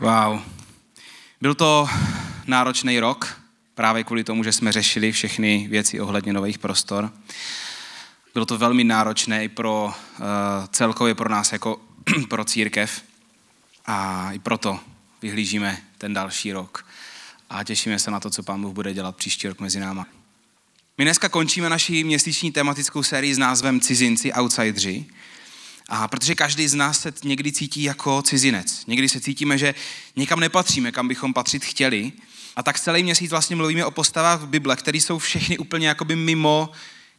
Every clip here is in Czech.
Wow. Byl to náročný rok, právě kvůli tomu, že jsme řešili všechny věci ohledně nových prostor. Bylo to velmi náročné i pro uh, celkově pro nás jako pro církev a i proto vyhlížíme ten další rok a těšíme se na to, co Pán Bůh bude dělat příští rok mezi náma. My dneska končíme naši měsíční tematickou sérii s názvem Cizinci, outsidři. A protože každý z nás se někdy cítí jako cizinec. Někdy se cítíme, že někam nepatříme, kam bychom patřit chtěli. A tak celý měsíc vlastně mluvíme o postavách v Bible, které jsou všechny úplně jakoby mimo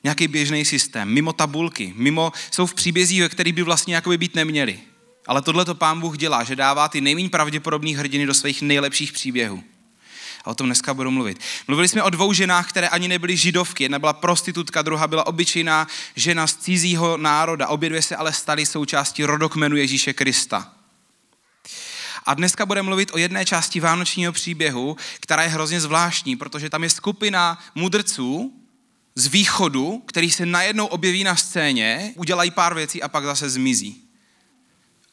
nějaký běžný systém, mimo tabulky, mimo, jsou v příbězích, ve kterých by vlastně jakoby být neměli. Ale tohle to pán Bůh dělá, že dává ty nejméně pravděpodobných hrdiny do svých nejlepších příběhů. A o tom dneska budu mluvit. Mluvili jsme o dvou ženách, které ani nebyly židovky. Jedna byla prostitutka, druhá byla obyčejná žena z cizího národa. Obě dvě se ale staly součástí rodokmenu Ježíše Krista. A dneska budeme mluvit o jedné části vánočního příběhu, která je hrozně zvláštní, protože tam je skupina mudrců z východu, který se najednou objeví na scéně, udělají pár věcí a pak zase zmizí.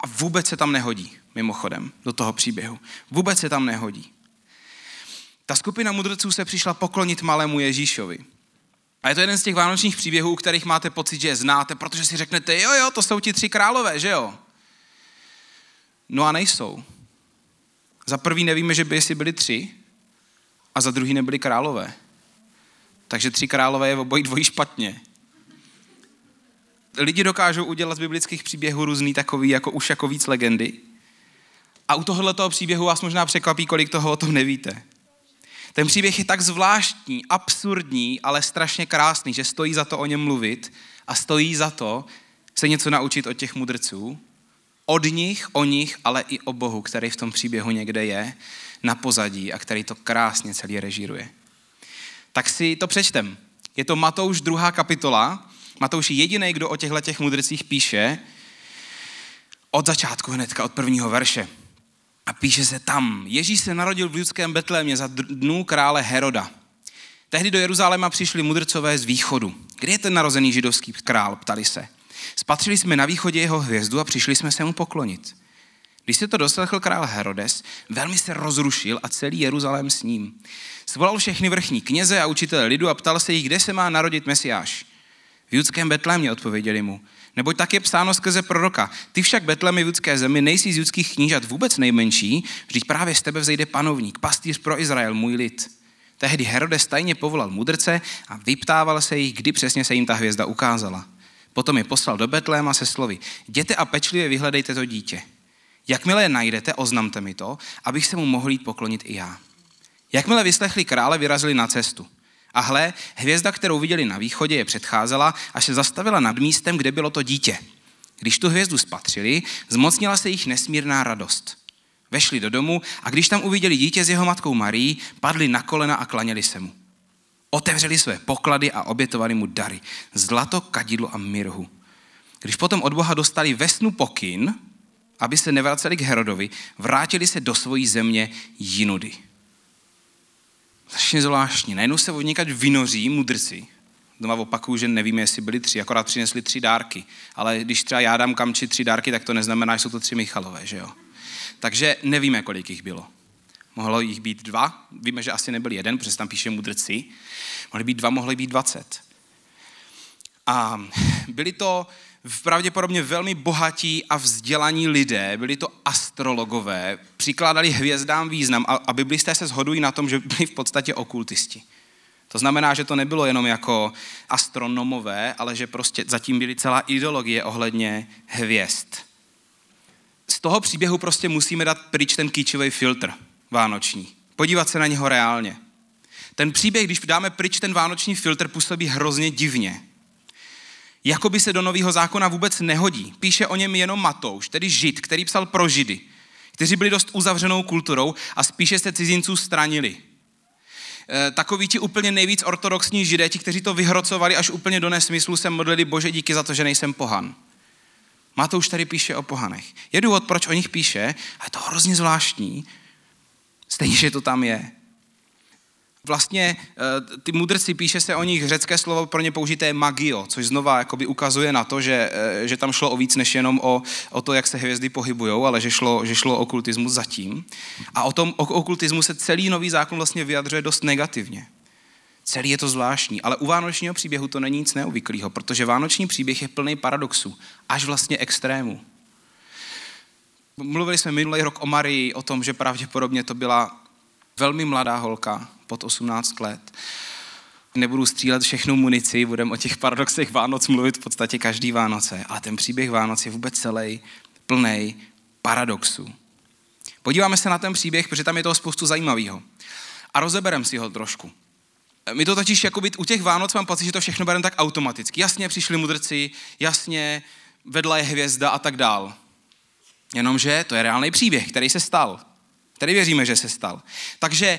A vůbec se tam nehodí, mimochodem, do toho příběhu. Vůbec se tam nehodí. Ta skupina mudrců se přišla poklonit malému Ježíšovi. A je to jeden z těch vánočních příběhů, kterých máte pocit, že je znáte, protože si řeknete, jo, jo, to jsou ti tři králové, že jo? No a nejsou. Za prvý nevíme, že by jestli byli tři, a za druhý nebyli králové. Takže tři králové je obojí dvojí špatně. Lidi dokážou udělat z biblických příběhů různý takový, jako už jako víc legendy. A u tohoto příběhu vás možná překvapí, kolik toho o tom nevíte. Ten příběh je tak zvláštní, absurdní, ale strašně krásný, že stojí za to o něm mluvit a stojí za to se něco naučit od těch mudrců. Od nich, o nich, ale i o Bohu, který v tom příběhu někde je na pozadí a který to krásně celý režíruje. Tak si to přečtem. Je to Matouš druhá kapitola. Matouš je jediný, kdo o těchto těch mudrcích píše od začátku hnedka, od prvního verše. A píše se tam, Ježíš se narodil v judském Betlémě za dnů krále Heroda. Tehdy do Jeruzaléma přišli mudrcové z východu. Kde je ten narozený židovský král, ptali se. Spatřili jsme na východě jeho hvězdu a přišli jsme se mu poklonit. Když se to doslechl král Herodes, velmi se rozrušil a celý Jeruzalém s ním. Svolal všechny vrchní kněze a učitele lidu a ptal se jich, kde se má narodit Mesiáš. V judském Betlémě odpověděli mu. Neboť tak je psáno skrze proroka. Ty však Betlemy v judské zemi nejsi z judských knížat vůbec nejmenší, vždyť právě z tebe vzejde panovník, pastýř pro Izrael, můj lid. Tehdy Herodes tajně povolal mudrce a vyptával se jich, kdy přesně se jim ta hvězda ukázala. Potom je poslal do Betléma se slovy, jděte a pečlivě vyhledejte to dítě. Jakmile je najdete, oznamte mi to, abych se mu mohl jít poklonit i já. Jakmile vyslechli krále, vyrazili na cestu. A hle, hvězda, kterou viděli na východě, je předcházela, až se zastavila nad místem, kde bylo to dítě. Když tu hvězdu spatřili, zmocnila se jich nesmírná radost. Vešli do domu a když tam uviděli dítě s jeho matkou Marí, padli na kolena a klaněli se mu. Otevřeli své poklady a obětovali mu dary. Zlato, kadidlo a mirhu. Když potom od Boha dostali ve snu pokyn, aby se nevraceli k Herodovi, vrátili se do svojí země jinudy. Strašně zvláštní. Najednou se odněkač vynoří mudrci. Doma opakuju, že nevíme, jestli byli tři, akorát přinesli tři dárky. Ale když třeba já dám kamči tři dárky, tak to neznamená, že jsou to tři Michalové, že jo? Takže nevíme, kolik jich bylo. Mohlo jich být dva, víme, že asi nebyl jeden, protože tam píše mudrci. Mohli být dva, mohli být dvacet. A byli to pravděpodobně velmi bohatí a vzdělaní lidé, byli to astrologové, přikládali hvězdám význam a, a biblisté se shodují na tom, že byli v podstatě okultisti. To znamená, že to nebylo jenom jako astronomové, ale že prostě zatím byly celá ideologie ohledně hvězd. Z toho příběhu prostě musíme dát pryč ten kýčový filtr vánoční. Podívat se na něho reálně. Ten příběh, když dáme pryč ten vánoční filtr, působí hrozně divně jakoby se do nového zákona vůbec nehodí. Píše o něm jenom Matouš, tedy Žid, který psal pro Židy, kteří byli dost uzavřenou kulturou a spíše se cizinců stranili. E, takoví ti úplně nejvíc ortodoxní židé, ti, kteří to vyhrocovali až úplně do nesmyslu, se modlili Bože díky za to, že nejsem pohan. Matouš tady píše o pohanech. Je důvod, proč o nich píše, a je to hrozně zvláštní. Stejně, že to tam je. Vlastně eh, ty mudrci, píše se o nich řecké slovo pro ně použité magio, což znova jakoby ukazuje na to, že, eh, že tam šlo o víc než jenom o, o to, jak se hvězdy pohybují, ale že šlo, že šlo o okultismus zatím. A o tom o okultismu se celý nový zákon vlastně vyjadřuje dost negativně. Celý je to zvláštní, ale u vánočního příběhu to není nic neobvyklého, protože vánoční příběh je plný paradoxů, až vlastně extrému. Mluvili jsme minulý rok o Marii, o tom, že pravděpodobně to byla velmi mladá holka, pod 18 let. Nebudu střílet všechnu munici, budeme o těch paradoxech Vánoc mluvit v podstatě každý Vánoce, ale ten příběh Vánoc je vůbec celý plný paradoxů. Podíváme se na ten příběh, protože tam je toho spoustu zajímavého. A rozeberem si ho trošku. My to totiž jako být u těch Vánoc mám pocit, že to všechno bereme tak automaticky. Jasně přišli mudrci, jasně vedla je hvězda a tak dál. Jenomže to je reálný příběh, který se stal. Který věříme, že se stal. Takže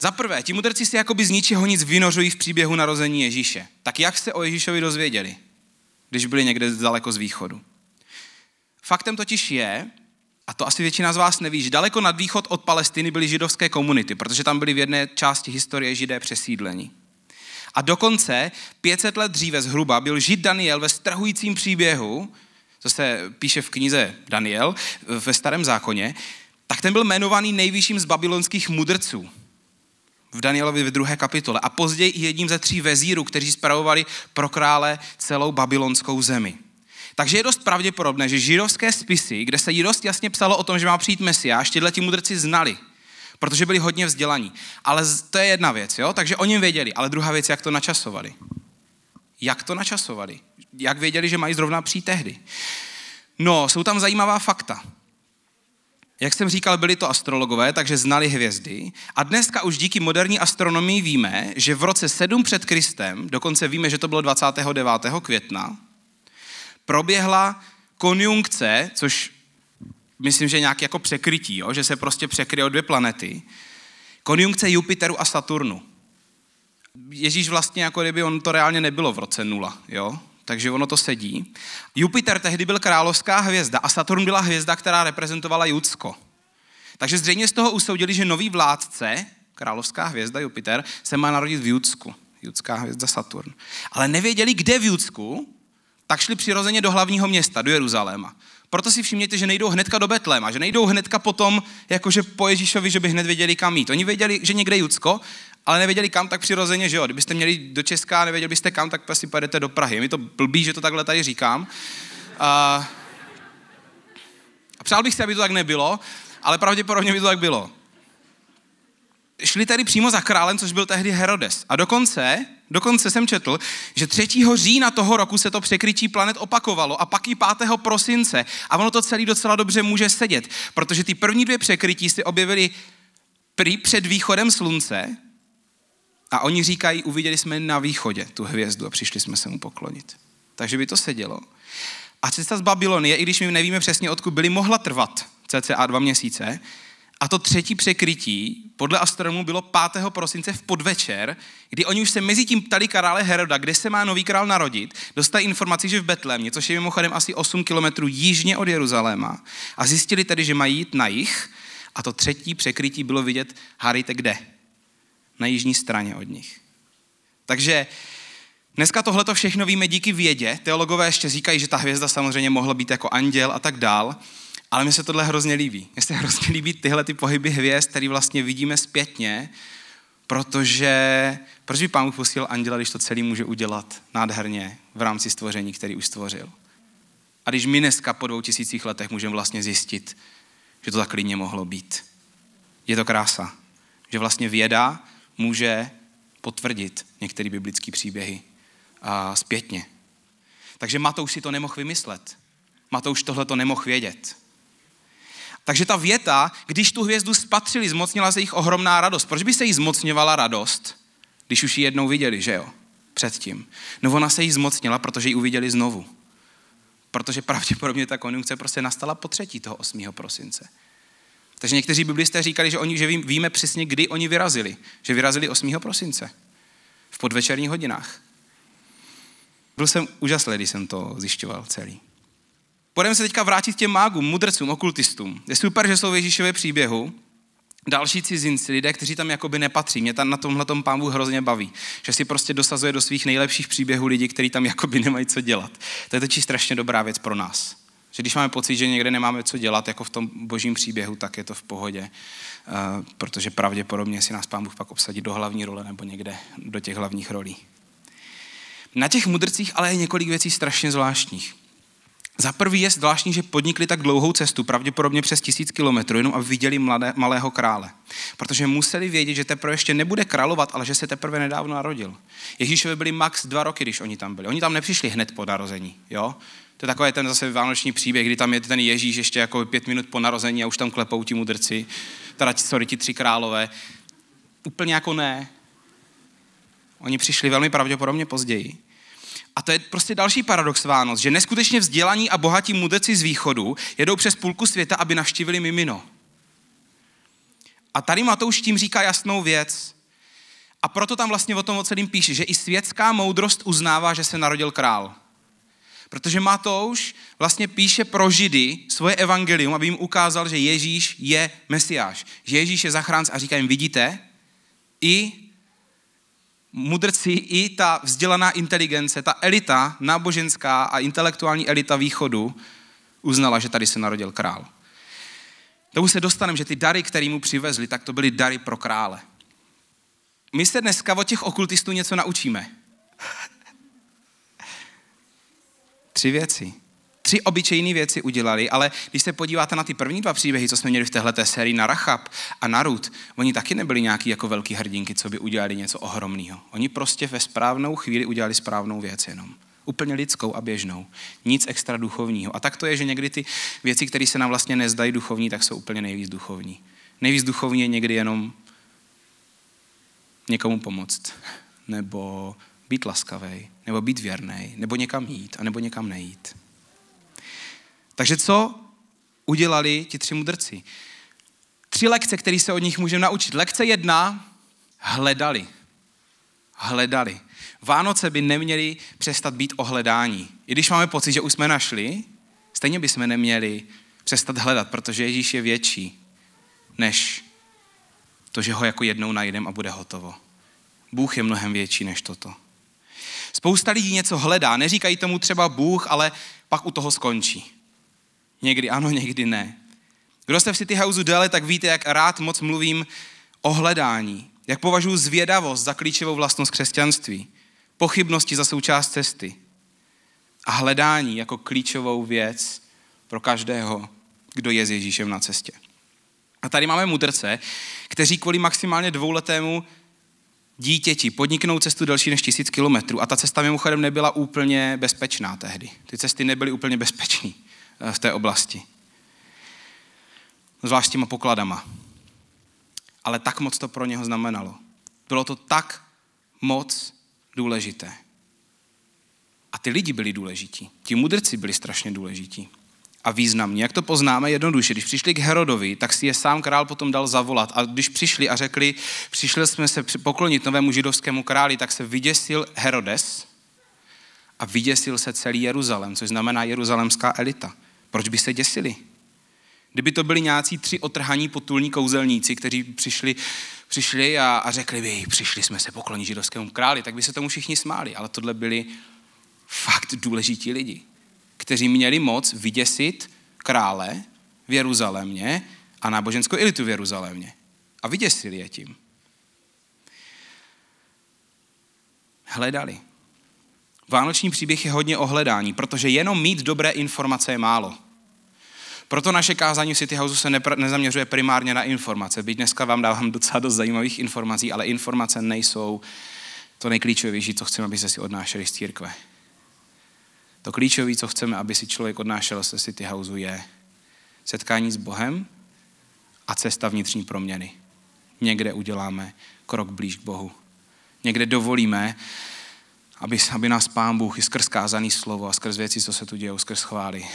za prvé, ti mudrci si jakoby z ničeho nic vynořují v příběhu narození Ježíše. Tak jak se o Ježíšovi dozvěděli, když byli někde daleko z východu? Faktem totiž je, a to asi většina z vás neví, že daleko nad východ od Palestiny byly židovské komunity, protože tam byly v jedné části historie židé přesídlení. A dokonce 500 let dříve zhruba byl žid Daniel ve strhujícím příběhu, co se píše v knize Daniel ve starém zákoně, tak ten byl jmenovaný nejvyšším z babylonských mudrců v Danielovi v druhé kapitole a později i jedním ze tří vezírů, kteří spravovali pro krále celou babylonskou zemi. Takže je dost pravděpodobné, že židovské spisy, kde se jí dost jasně psalo o tom, že má přijít Mesiáš, tyhle ti mudrci znali, protože byli hodně vzdělaní. Ale to je jedna věc, jo? takže oni věděli. Ale druhá věc, jak to načasovali. Jak to načasovali? Jak věděli, že mají zrovna přijít tehdy? No, jsou tam zajímavá fakta. Jak jsem říkal, byli to astrologové, takže znali hvězdy. A dneska už díky moderní astronomii víme, že v roce 7 před Kristem, dokonce víme, že to bylo 29. května, proběhla konjunkce, což myslím, že nějak jako překrytí, jo? že se prostě překryjou dvě planety, konjunkce Jupiteru a Saturnu. Ježíš vlastně jako kdyby on to reálně nebylo v roce nula, jo? Takže ono to sedí. Jupiter tehdy byl královská hvězda a Saturn byla hvězda, která reprezentovala Judsko. Takže zřejmě z toho usoudili, že nový vládce, královská hvězda Jupiter, se má narodit v Judsku. Judská hvězda Saturn. Ale nevěděli, kde v Judsku, tak šli přirozeně do hlavního města, do Jeruzaléma. Proto si všimněte, že nejdou hnedka do Betléma, že nejdou hnedka potom, jakože po Ježíšovi, že by hned věděli, kam jít. Oni věděli, že někde Judsko, ale nevěděli kam, tak přirozeně, že jo. Kdybyste měli do Česka a nevěděli byste kam, tak asi pojedete do Prahy. Mi to blbý, že to takhle tady říkám. A, a přál bych si, aby to tak nebylo, ale pravděpodobně by to tak bylo. Šli tedy přímo za králem, což byl tehdy Herodes. A dokonce, dokonce jsem četl, že 3. října toho roku se to překrytí planet opakovalo a pak i 5. prosince. A ono to celý docela dobře může sedět, protože ty první dvě překrytí se objevily prý před východem slunce, a oni říkají, uviděli jsme na východě tu hvězdu a přišli jsme se mu poklonit. Takže by to sedělo. A cesta z Babylonie, i když my nevíme přesně, odkud byly, mohla trvat cca dva měsíce. A to třetí překrytí podle astronomů bylo 5. prosince v podvečer, kdy oni už se mezi tím ptali krále Heroda, kde se má nový král narodit, dostali informaci, že v Betlémě, což je mimochodem asi 8 kilometrů jižně od Jeruzaléma, a zjistili tedy, že mají jít na jich, a to třetí překrytí bylo vidět, hádejte kde? Na jižní straně od nich. Takže dneska tohle všechno víme díky vědě. Teologové ještě říkají, že ta hvězda samozřejmě mohla být jako anděl a tak dál, ale mně se tohle hrozně líbí. Mně se hrozně líbí tyhle ty pohyby hvězd, které vlastně vidíme zpětně, protože proč by pán pustil anděla, když to celý může udělat nádherně v rámci stvoření, který už stvořil. A když my dneska po dvou tisících letech můžeme vlastně zjistit, že to tak klidně mohlo být. Je to krása. Že vlastně věda může potvrdit některé biblické příběhy a zpětně. Takže Matouš si to nemohl vymyslet. Matouš tohle to nemohl vědět. Takže ta věta, když tu hvězdu spatřili, zmocnila se jich ohromná radost. Proč by se jí zmocňovala radost, když už ji jednou viděli, že jo? Předtím. No ona se jí zmocnila, protože ji uviděli znovu. Protože pravděpodobně ta konjunkce prostě nastala po třetí toho 8. prosince. Takže někteří biblisté říkali, že, oni, že víme přesně, kdy oni vyrazili. Že vyrazili 8. prosince. V podvečerních hodinách. Byl jsem úžasný, když jsem to zjišťoval celý. Pojďme se teďka vrátit k těm mágům, mudrcům, okultistům. Je super, že jsou v Ježíšově příběhu. další cizinci, lidé, kteří tam jakoby nepatří. Mě tam na tomhle tom pámu hrozně baví, že si prostě dosazuje do svých nejlepších příběhů lidi, kteří tam jakoby nemají co dělat. To je totiž strašně dobrá věc pro nás. Že když máme pocit, že někde nemáme co dělat, jako v tom božím příběhu, tak je to v pohodě, uh, protože pravděpodobně si nás pán Bůh pak obsadí do hlavní role nebo někde do těch hlavních rolí. Na těch mudrcích ale je několik věcí strašně zvláštních. Za prvý je zvláštní, že podnikli tak dlouhou cestu, pravděpodobně přes tisíc kilometrů, jenom aby viděli mladé, malého krále. Protože museli vědět, že teprve ještě nebude královat, ale že se teprve nedávno narodil. Ježíšovi byli max dva roky, když oni tam byli. Oni tam nepřišli hned po narození. Jo? To je takový ten zase vánoční příběh, kdy tam je ten Ježíš ještě jako pět minut po narození a už tam klepou ti mudrci, teda sorry, ti tři králové. Úplně jako ne. Oni přišli velmi pravděpodobně později. A to je prostě další paradox Vánoc, že neskutečně vzdělaní a bohatí mudrci z východu jedou přes půlku světa, aby navštívili mimino. A tady Matouš tím říká jasnou věc. A proto tam vlastně o tom o celým píše, že i světská moudrost uznává, že se narodil král. Protože Matouš vlastně píše pro Židy svoje evangelium, aby jim ukázal, že Ježíš je Mesiáš. Že Ježíš je zachránce a říká jim, vidíte, i mudrci, i ta vzdělaná inteligence, ta elita náboženská a intelektuální elita východu uznala, že tady se narodil král. Tomu se dostaneme, že ty dary, které mu přivezli, tak to byly dary pro krále. My se dneska od těch okultistů něco naučíme. Tři věci. Tři obyčejné věci udělali, ale když se podíváte na ty první dva příběhy, co jsme měli v téhle sérii na Rachab a na Rut, oni taky nebyli nějaký jako velký hrdinky, co by udělali něco ohromného. Oni prostě ve správnou chvíli udělali správnou věc jenom. Úplně lidskou a běžnou. Nic extra duchovního. A tak to je, že někdy ty věci, které se nám vlastně nezdají duchovní, tak jsou úplně nejvíc duchovní. Nejvíc duchovní je někdy jenom někomu pomoct. Nebo být laskavý, nebo být věrný, nebo někam jít, a nebo někam nejít. Takže co udělali ti tři mudrci? Tři lekce, které se od nich můžeme naučit. Lekce jedna, hledali. Hledali. Vánoce by neměly přestat být o hledání. I když máme pocit, že už jsme našli, stejně bychom neměli přestat hledat, protože Ježíš je větší než to, že ho jako jednou najdem a bude hotovo. Bůh je mnohem větší než toto. Spousta lidí něco hledá, neříkají tomu třeba Bůh, ale pak u toho skončí. Někdy ano, někdy ne. Kdo jste v City Houseu déle, tak víte, jak rád moc mluvím o hledání. Jak považuji zvědavost za klíčovou vlastnost křesťanství. Pochybnosti za součást cesty. A hledání jako klíčovou věc pro každého, kdo je s Ježíšem na cestě. A tady máme mudrce, kteří kvůli maximálně dvouletému dítěti podniknou cestu delší než tisíc kilometrů. A ta cesta mimochodem nebyla úplně bezpečná tehdy. Ty cesty nebyly úplně bezpečné eh, v té oblasti. Zvlášť těma pokladama. Ale tak moc to pro něho znamenalo. Bylo to tak moc důležité. A ty lidi byli důležití. Ti mudrci byli strašně důležití a významní. Jak to poznáme? Jednoduše. Když přišli k Herodovi, tak si je sám král potom dal zavolat. A když přišli a řekli, přišli jsme se poklonit novému židovskému králi, tak se vyděsil Herodes a vyděsil se celý Jeruzalém, což znamená jeruzalemská elita. Proč by se děsili? Kdyby to byli nějací tři otrhaní potulní kouzelníci, kteří přišli, přišli a, a řekli by, přišli jsme se poklonit židovskému králi, tak by se tomu všichni smáli. Ale tohle byli fakt důležití lidi kteří měli moc vyděsit krále v Jeruzalémě a náboženskou elitu v Jeruzalémě. A vyděsili je tím. Hledali. Vánoční příběh je hodně o hledání, protože jenom mít dobré informace je málo. Proto naše kázání v City Houseu se nepr- nezaměřuje primárně na informace. Byť dneska vám dávám docela dost zajímavých informací, ale informace nejsou to nejklíčovější, co chceme, aby se si odnášeli z církve. To klíčové, co chceme, aby si člověk odnášel se City Houseu, je setkání s Bohem a cesta vnitřní proměny. Někde uděláme krok blíž k Bohu. Někde dovolíme, aby, aby nás Pán Bůh i skrz kázaný slovo a skrz věci, co se tu dějou, skrz chvály,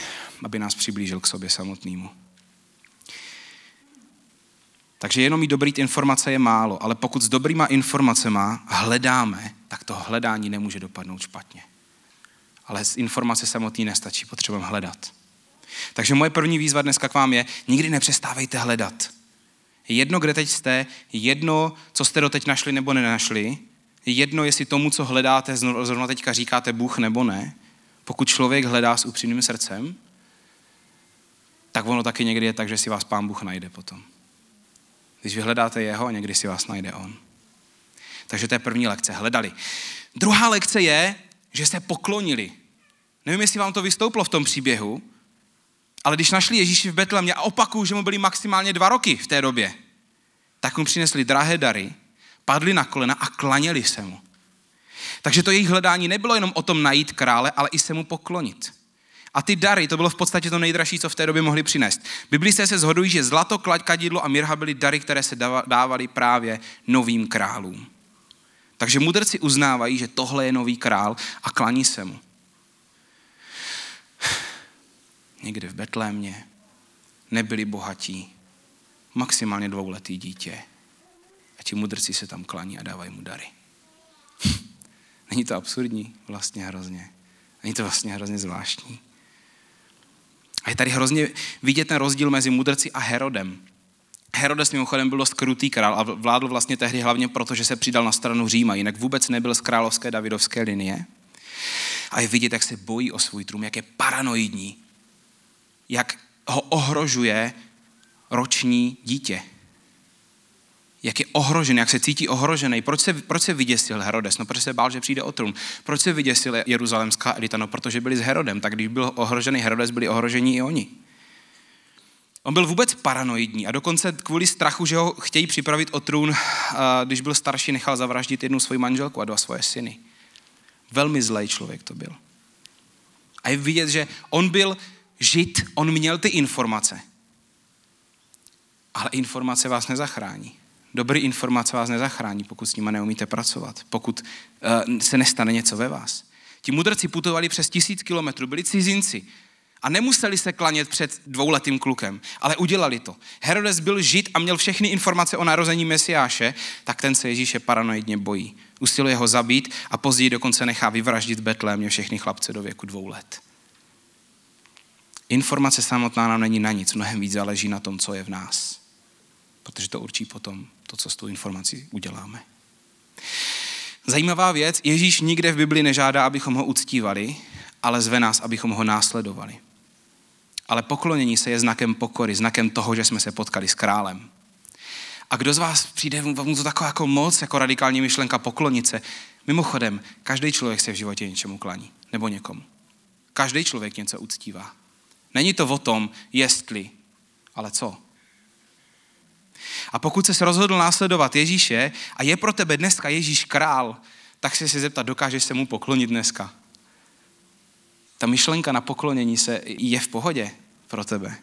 aby nás přiblížil k sobě samotnému. Takže jenom mít dobrý informace je málo, ale pokud s dobrýma informacemi hledáme, tak to hledání nemůže dopadnout špatně ale informace samotný nestačí, potřebujeme hledat. Takže moje první výzva dneska k vám je, nikdy nepřestávejte hledat. jedno, kde teď jste, jedno, co jste doteď našli nebo nenašli, jedno, jestli tomu, co hledáte, zrovna teďka říkáte Bůh nebo ne. Pokud člověk hledá s upřímným srdcem, tak ono taky někdy je tak, že si vás pán Bůh najde potom. Když vy hledáte jeho, někdy si vás najde on. Takže to je první lekce. Hledali. Druhá lekce je, že se poklonili. Nevím, jestli vám to vystouplo v tom příběhu, ale když našli Ježíši v Betlemě a opakuju, že mu byli maximálně dva roky v té době, tak mu přinesli drahé dary, padli na kolena a klaněli se mu. Takže to jejich hledání nebylo jenom o tom najít krále, ale i se mu poklonit. A ty dary, to bylo v podstatě to nejdražší, co v té době mohli přinést. Biblisté se zhodují, že zlato, kadidlo a mirha byly dary, které se dávaly právě novým králům. Takže mudrci uznávají, že tohle je nový král a klaní se mu. Někde v Betlémě nebyli bohatí, maximálně dvouletý dítě. A ti mudrci se tam klaní a dávají mu dary. Není to absurdní? Vlastně hrozně. Není to vlastně hrozně zvláštní. A je tady hrozně vidět ten rozdíl mezi mudrci a Herodem. Herodes mimochodem byl dost krutý král a vládl vlastně tehdy hlavně proto, že se přidal na stranu Říma, jinak vůbec nebyl z královské davidovské linie. A je vidět, jak se bojí o svůj trům, jak je paranoidní, jak ho ohrožuje roční dítě. Jak je ohrožený, jak se cítí ohrožený. Proč se, proč se vyděsil Herodes? No, protože se bál, že přijde o trůn. Proč se vyděsil jeruzalemská elita? No, protože byli s Herodem. Tak když byl ohrožený Herodes, byli ohroženi i oni. On byl vůbec paranoidní a dokonce kvůli strachu, že ho chtějí připravit o trůn, když byl starší, nechal zavraždit jednu svoji manželku a dva svoje syny. Velmi zlej člověk to byl. A je vidět, že on byl žid, on měl ty informace. Ale informace vás nezachrání. Dobrý informace vás nezachrání, pokud s nimi neumíte pracovat, pokud uh, se nestane něco ve vás. Ti mudrci putovali přes tisíc kilometrů, byli cizinci, a nemuseli se klanět před dvouletým klukem, ale udělali to. Herodes byl žid a měl všechny informace o narození Mesiáše, tak ten se Ježíše paranoidně bojí. Usiluje ho zabít a později dokonce nechá vyvraždit Betlémě všechny chlapce do věku dvou let. Informace samotná nám není na nic, mnohem víc záleží na tom, co je v nás. Protože to určí potom to, co s tou informací uděláme. Zajímavá věc, Ježíš nikde v Bibli nežádá, abychom ho uctívali, ale zve nás, abychom ho následovali. Ale poklonění se je znakem pokory, znakem toho, že jsme se potkali s králem. A kdo z vás přijde, mu to taková jako moc, jako radikální myšlenka poklonit se. Mimochodem, každý člověk se v životě něčemu klaní, nebo někomu. Každý člověk něco uctívá. Není to o tom, jestli, ale co. A pokud se rozhodl následovat Ježíše a je pro tebe dneska Ježíš král, tak si se zeptat, dokážeš se mu poklonit dneska? Ta myšlenka na poklonění se je v pohodě pro tebe.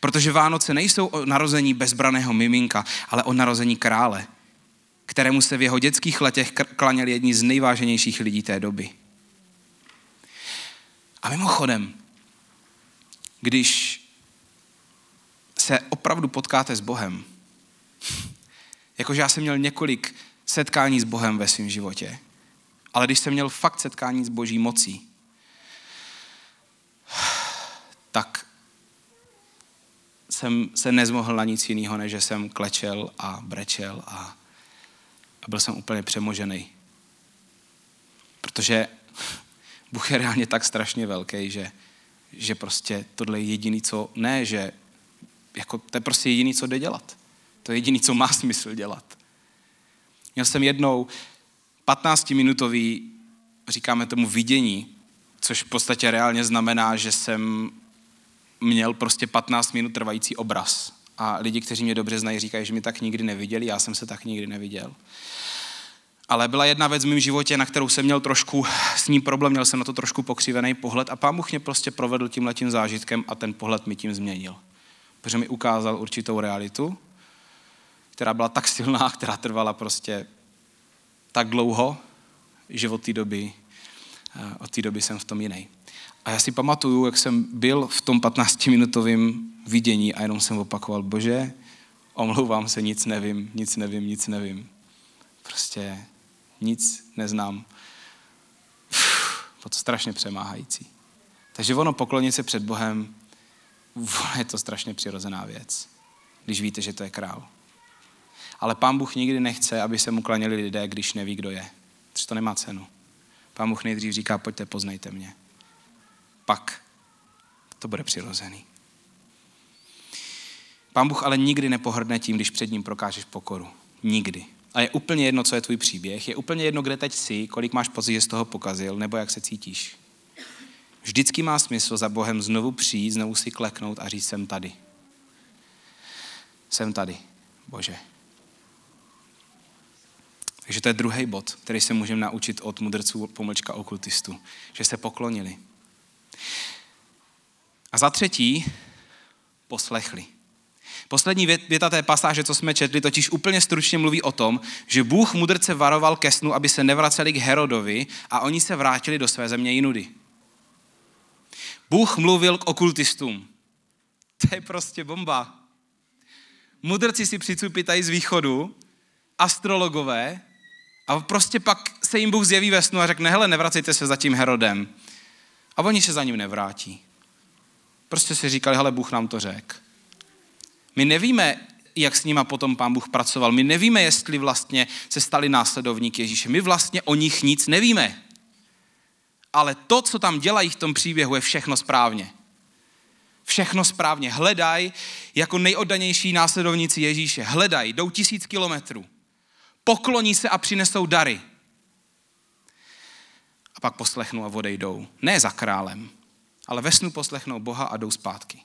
Protože Vánoce nejsou o narození bezbraného miminka, ale o narození krále, kterému se v jeho dětských letech klaněli jedni z nejváženějších lidí té doby. A mimochodem, když se opravdu potkáte s Bohem, jakože já jsem měl několik setkání s Bohem ve svém životě, ale když jsem měl fakt setkání s Boží mocí, tak jsem se nezmohl na nic jiného, než že jsem klečel a brečel a, a byl jsem úplně přemožený. Protože Bůh je reálně tak strašně velký, že, že prostě tohle je jediný, co ne, že jako, to je prostě jediný, co jde dělat. To je jediný, co má smysl dělat. Měl jsem jednou 15-minutový, říkáme tomu vidění, což v podstatě reálně znamená, že jsem měl prostě 15 minut trvající obraz. A lidi, kteří mě dobře znají, říkají, že mi tak nikdy neviděli, já jsem se tak nikdy neviděl. Ale byla jedna věc v mém životě, na kterou jsem měl trošku s ním problém, měl jsem na to trošku pokřivený pohled a pán Bůh mě prostě provedl tím letím zážitkem a ten pohled mi tím změnil. Protože mi ukázal určitou realitu, která byla tak silná, která trvala prostě tak dlouho, že od té doby, eh, od té doby jsem v tom jiný. A já si pamatuju, jak jsem byl v tom 15-minutovém vidění a jenom jsem opakoval, bože, omlouvám se, nic nevím, nic nevím, nic nevím. Prostě nic neznám. Uf, to strašně přemáhající. Takže ono poklonit se před Bohem, je to strašně přirozená věc. když víte, že to je král. Ale pán Bůh nikdy nechce, aby se mu klaněli lidé, když neví, kdo je. Protože to nemá cenu. Pán Bůh nejdřív říká, pojďte, poznejte mě. Pak to bude přirozený. Pán Bůh ale nikdy nepohrdne tím, když před ním prokážeš pokoru. Nikdy. A je úplně jedno, co je tvůj příběh, je úplně jedno, kde teď jsi, kolik máš pocit, že z toho pokazil, nebo jak se cítíš. Vždycky má smysl za Bohem znovu přijít, znovu si kleknout a říct, jsem tady. Jsem tady, Bože. Takže to je druhý bod, který se můžeme naučit od mudrců pomlčka okultistů, že se poklonili. A za třetí, poslechli. Poslední věta té pasáže, co jsme četli, totiž úplně stručně mluví o tom, že Bůh mudrce varoval ke snu, aby se nevraceli k Herodovi a oni se vrátili do své země jinudy. Bůh mluvil k okultistům. To je prostě bomba. Mudrci si přicupitají z východu, astrologové, a prostě pak se jim Bůh zjeví ve snu a řekne, hele, nevracejte se za tím Herodem. A oni se za ním nevrátí. Prostě si říkali, hele, Bůh nám to řekl. My nevíme, jak s nima potom pán Bůh pracoval. My nevíme, jestli vlastně se stali následovníky Ježíše. My vlastně o nich nic nevíme. Ale to, co tam dělají v tom příběhu, je všechno správně. Všechno správně. Hledaj jako nejoddanější následovníci Ježíše. Hledaj, jdou tisíc kilometrů. Pokloní se a přinesou dary. A pak poslechnou a odejdou. Ne za králem, ale ve snu poslechnou Boha a jdou zpátky.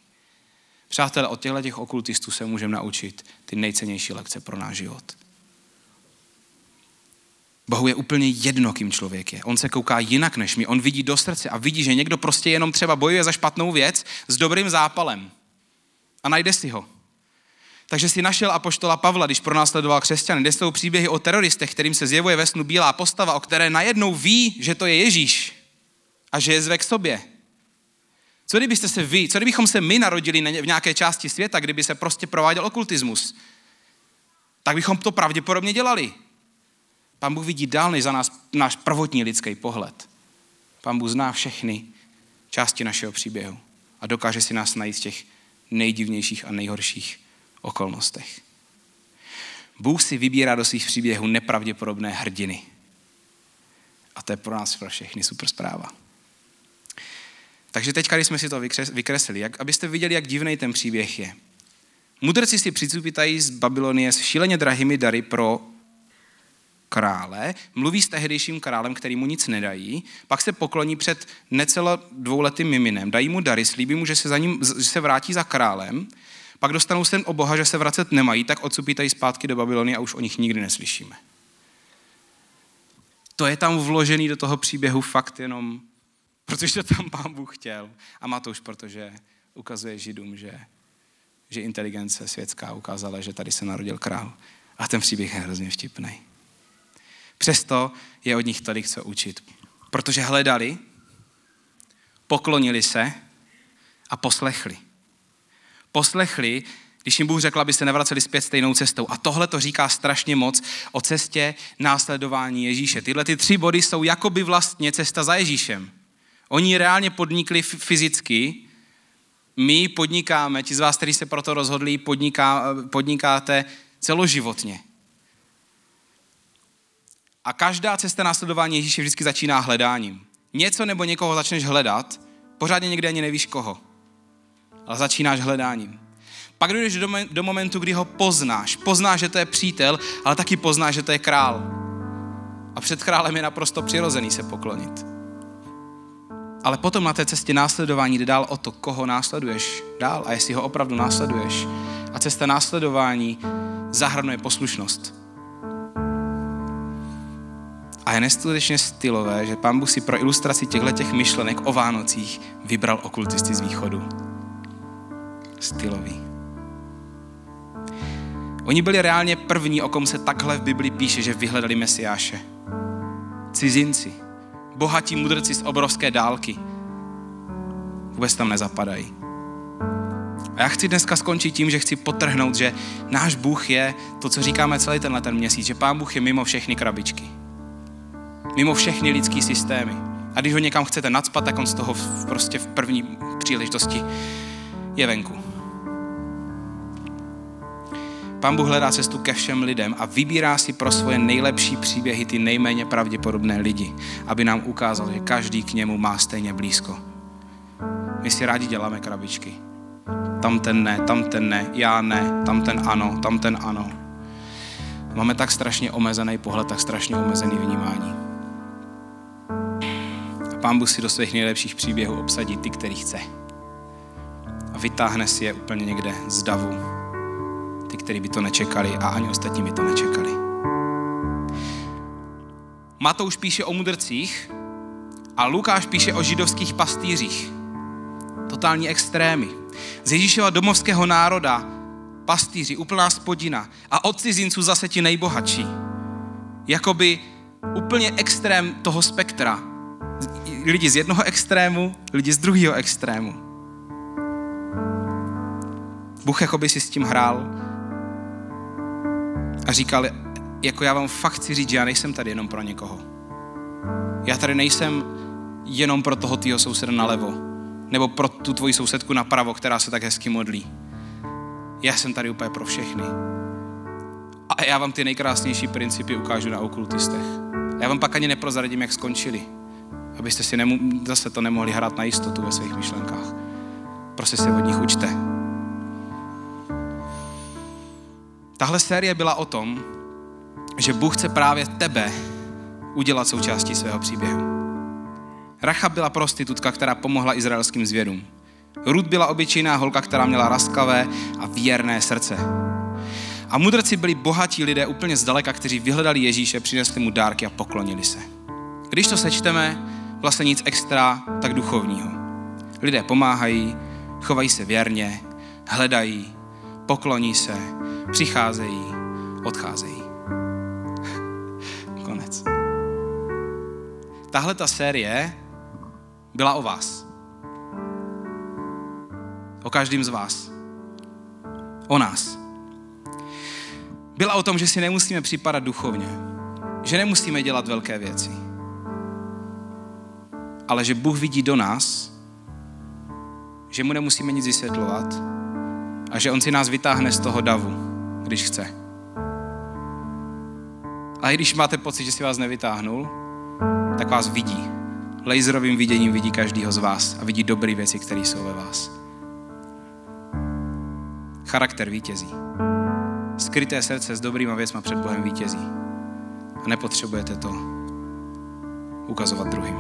Přátelé, od těchto těch okultistů se můžeme naučit ty nejcennější lekce pro náš život. Bohu je úplně jedno, kým člověk je. On se kouká jinak než my. On vidí do srdce a vidí, že někdo prostě jenom třeba bojuje za špatnou věc s dobrým zápalem. A najde si ho. Takže si našel apoštola Pavla, když pronásledoval křesťany, kde jsou příběhy o teroristech, kterým se zjevuje ve snu bílá postava, o které najednou ví, že to je Ježíš a že je zve k sobě. Co kdybyste se vy, co kdybychom se my narodili v nějaké části světa, kdyby se prostě prováděl okultismus? Tak bychom to pravděpodobně dělali. Pán Bůh vidí dál než za nás náš prvotní lidský pohled. Pán Bůh zná všechny části našeho příběhu a dokáže si nás najít z těch nejdivnějších a nejhorších okolnostech. Bůh si vybírá do svých příběhů nepravděpodobné hrdiny. A to je pro nás pro všechny super zpráva. Takže teď, když jsme si to vykreslili, jak, abyste viděli, jak divný ten příběh je. Mudrci si přicupitají z Babylonie s šíleně drahými dary pro krále, mluví s tehdejším králem, který mu nic nedají, pak se pokloní před necelo dvouletým miminem, dají mu dary, slíbí mu, že se, za ním, že se vrátí za králem, pak dostanou sen o Boha, že se vracet nemají, tak odsupítají zpátky do Babylony a už o nich nikdy neslyšíme. To je tam vložený do toho příběhu fakt jenom protože to tam pán Bůh chtěl. A má to už, protože ukazuje Židům, že, že inteligence světská ukázala, že tady se narodil král. A ten příběh je hrozně vtipný. Přesto je od nich tolik co učit. Protože hledali, poklonili se a poslechli. Poslechli, když jim Bůh řekl, aby se nevraceli zpět stejnou cestou. A tohle to říká strašně moc o cestě následování Ježíše. Tyhle ty tři body jsou jakoby vlastně cesta za Ježíšem. Oni reálně podnikli fyzicky, my podnikáme, ti z vás, kteří se proto rozhodli, podniká, podnikáte celoživotně. A každá cesta následování Ježíše vždycky začíná hledáním. Něco nebo někoho začneš hledat, pořádně někde ani nevíš koho. Ale začínáš hledáním. Pak dojdeš do, do momentu, kdy ho poznáš. Poznáš, že to je přítel, ale taky poznáš, že to je král. A před králem je naprosto přirozený se poklonit. Ale potom na té cestě následování jde dál o to, koho následuješ dál a jestli ho opravdu následuješ. A cesta následování zahrnuje poslušnost. A je neskutečně stylové, že pán Bůh si pro ilustraci těchto těch myšlenek o Vánocích vybral okultisty z východu. Stylový. Oni byli reálně první, o kom se takhle v Bibli píše, že vyhledali Mesiáše. Cizinci, bohatí mudrci z obrovské dálky. Vůbec tam nezapadají. A já chci dneska skončit tím, že chci potrhnout, že náš Bůh je to, co říkáme celý tenhle ten měsíc, že Pán Bůh je mimo všechny krabičky. Mimo všechny lidský systémy. A když ho někam chcete nadspat, tak on z toho prostě v první příležitosti je venku. Pán Bůh hledá cestu ke všem lidem a vybírá si pro svoje nejlepší příběhy ty nejméně pravděpodobné lidi, aby nám ukázal, že každý k němu má stejně blízko. My si rádi děláme krabičky. Tam ten ne, tam ten ne, já ne, tam ten ano, tam ten ano. Máme tak strašně omezený pohled, tak strašně omezený vnímání. A pán Bůh si do svých nejlepších příběhů obsadí ty, který chce. A vytáhne si je úplně někde z davu. Ty, který by to nečekali a ani ostatní by to nečekali. Matouš píše o mudrcích a Lukáš píše o židovských pastýřích. Totální extrémy. Z Ježíšova domovského národa pastýři, úplná spodina a od cizinců zase ti nejbohatší. Jakoby úplně extrém toho spektra. Lidi z jednoho extrému, lidi z druhého extrému. Bůh jakoby si s tím hrál a říkal, jako já vám fakt chci říct, že já nejsem tady jenom pro někoho. Já tady nejsem jenom pro toho tvýho souseda nalevo, nebo pro tu tvoji sousedku napravo, která se tak hezky modlí. Já jsem tady úplně pro všechny. A já vám ty nejkrásnější principy ukážu na okultistech. Já vám pak ani neprozradím, jak skončili. Abyste si nemu, zase to nemohli hrát na jistotu ve svých myšlenkách. Prostě se od nich učte. Tahle série byla o tom, že Bůh chce právě tebe udělat součástí svého příběhu. Racha byla prostitutka, která pomohla izraelským zvědům. Rud byla obyčejná holka, která měla raskavé a věrné srdce. A mudrci byli bohatí lidé úplně zdaleka, kteří vyhledali Ježíše, přinesli mu dárky a poklonili se. Když to sečteme, vlastně nic extra, tak duchovního. Lidé pomáhají, chovají se věrně, hledají, pokloní se, přicházejí, odcházejí. Konec. Tahle ta série byla o vás. O každém z vás. O nás. Byla o tom, že si nemusíme připadat duchovně. Že nemusíme dělat velké věci. Ale že Bůh vidí do nás, že mu nemusíme nic vysvětlovat a že on si nás vytáhne z toho davu, když chce. A i když máte pocit, že si vás nevytáhnul, tak vás vidí. Laserovým viděním vidí každýho z vás a vidí dobré věci, které jsou ve vás. Charakter vítězí. Skryté srdce s dobrýma věcma před Bohem vítězí. A nepotřebujete to ukazovat druhým.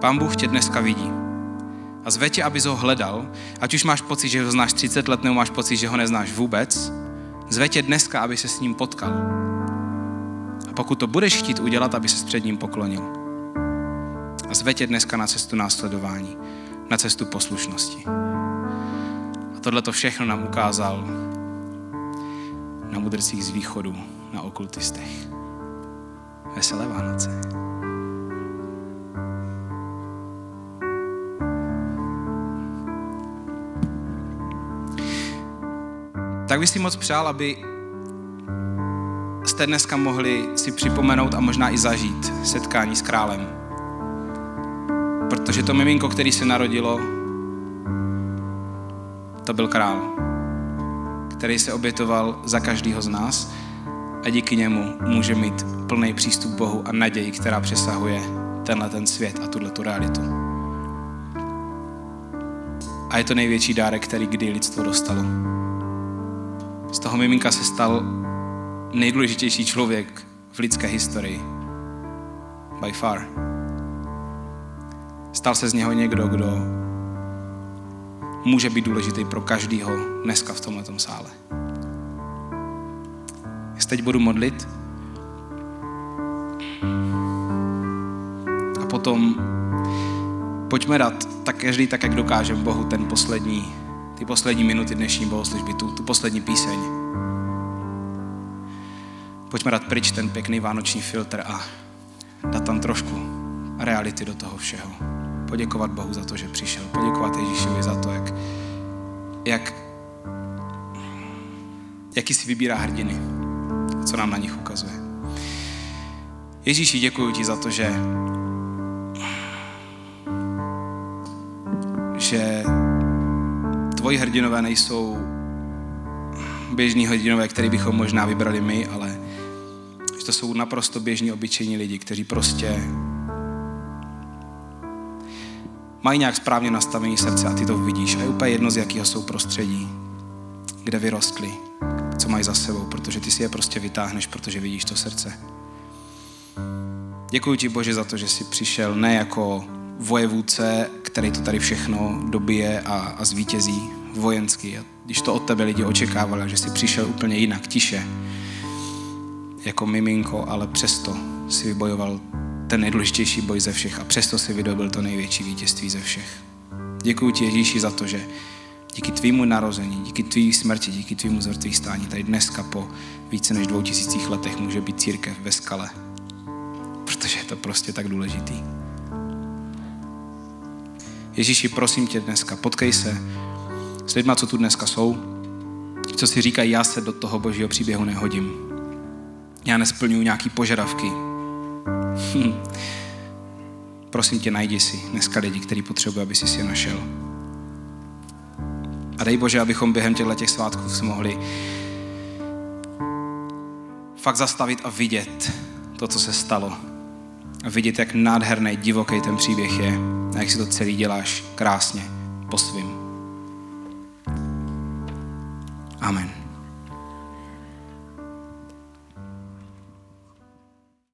Pán Bůh tě dneska vidí. A zve tě, abys ho hledal, ať už máš pocit, že ho znáš 30 let, nebo máš pocit, že ho neznáš vůbec, zve tě dneska, aby se s ním potkal. A pokud to budeš chtít udělat, aby se před ním poklonil. A zve tě dneska na cestu následování, na cestu poslušnosti. A tohle to všechno nám ukázal na mudrcích z východu, na okultistech. Veselé Vánoce. Tak bych si moc přál, aby jste dneska mohli si připomenout a možná i zažít setkání s králem. Protože to miminko, který se narodilo, to byl král, který se obětoval za každýho z nás a díky němu může mít plný přístup k Bohu a naději, která přesahuje tenhle ten svět a tuhle tu realitu. A je to největší dárek, který kdy lidstvo dostalo. Z toho miminka se stal nejdůležitější člověk v lidské historii. By far. Stal se z něho někdo, kdo může být důležitý pro každýho dneska v tomhle sále. Já teď budu modlit a potom pojďme dát tak každý tak, jak dokážeme Bohu ten poslední, ty poslední minuty dnešní bohoslužby, tu, tu poslední píseň. Pojďme dát pryč ten pěkný vánoční filtr a dát tam trošku reality do toho všeho. Poděkovat Bohu za to, že přišel. Poděkovat Ježíšovi za to, jak, jak jaký si vybírá hrdiny. Co nám na nich ukazuje. Ježíši, děkuji ti za to, že tvoji hrdinové nejsou běžní hodinové, který bychom možná vybrali my, ale že to jsou naprosto běžní, obyčejní lidi, kteří prostě mají nějak správně nastavení srdce a ty to vidíš. A je úplně jedno, z jakého jsou prostředí, kde vyrostli, co mají za sebou, protože ty si je prostě vytáhneš, protože vidíš to srdce. Děkuji ti, Bože, za to, že jsi přišel ne jako vojevůdce, který to tady všechno dobije a, a zvítězí vojensky. A když to od tebe lidi očekávali, že jsi přišel úplně jinak, tiše, jako miminko, ale přesto si vybojoval ten nejdůležitější boj ze všech a přesto si vydobil to největší vítězství ze všech. Děkuji ti, Ježíši, za to, že díky tvýmu narození, díky tvý smrti, díky tvýmu zvrtvý stání, tady dneska po více než dvou tisících letech může být církev ve skale. Protože je to prostě tak důležitý. Ježíši, prosím tě dneska, potkej se s lidma, co tu dneska jsou, co si říkají, já se do toho božího příběhu nehodím. Já nesplňuji nějaký požadavky. Hm. Prosím tě, najdi si dneska lidi, který potřebuje, aby si je našel. A dej Bože, abychom během těchto těch svátků se mohli fakt zastavit a vidět to, co se stalo. A vidět, jak nádherný, divoký ten příběh je a jak si to celý děláš krásně po svým. Amen.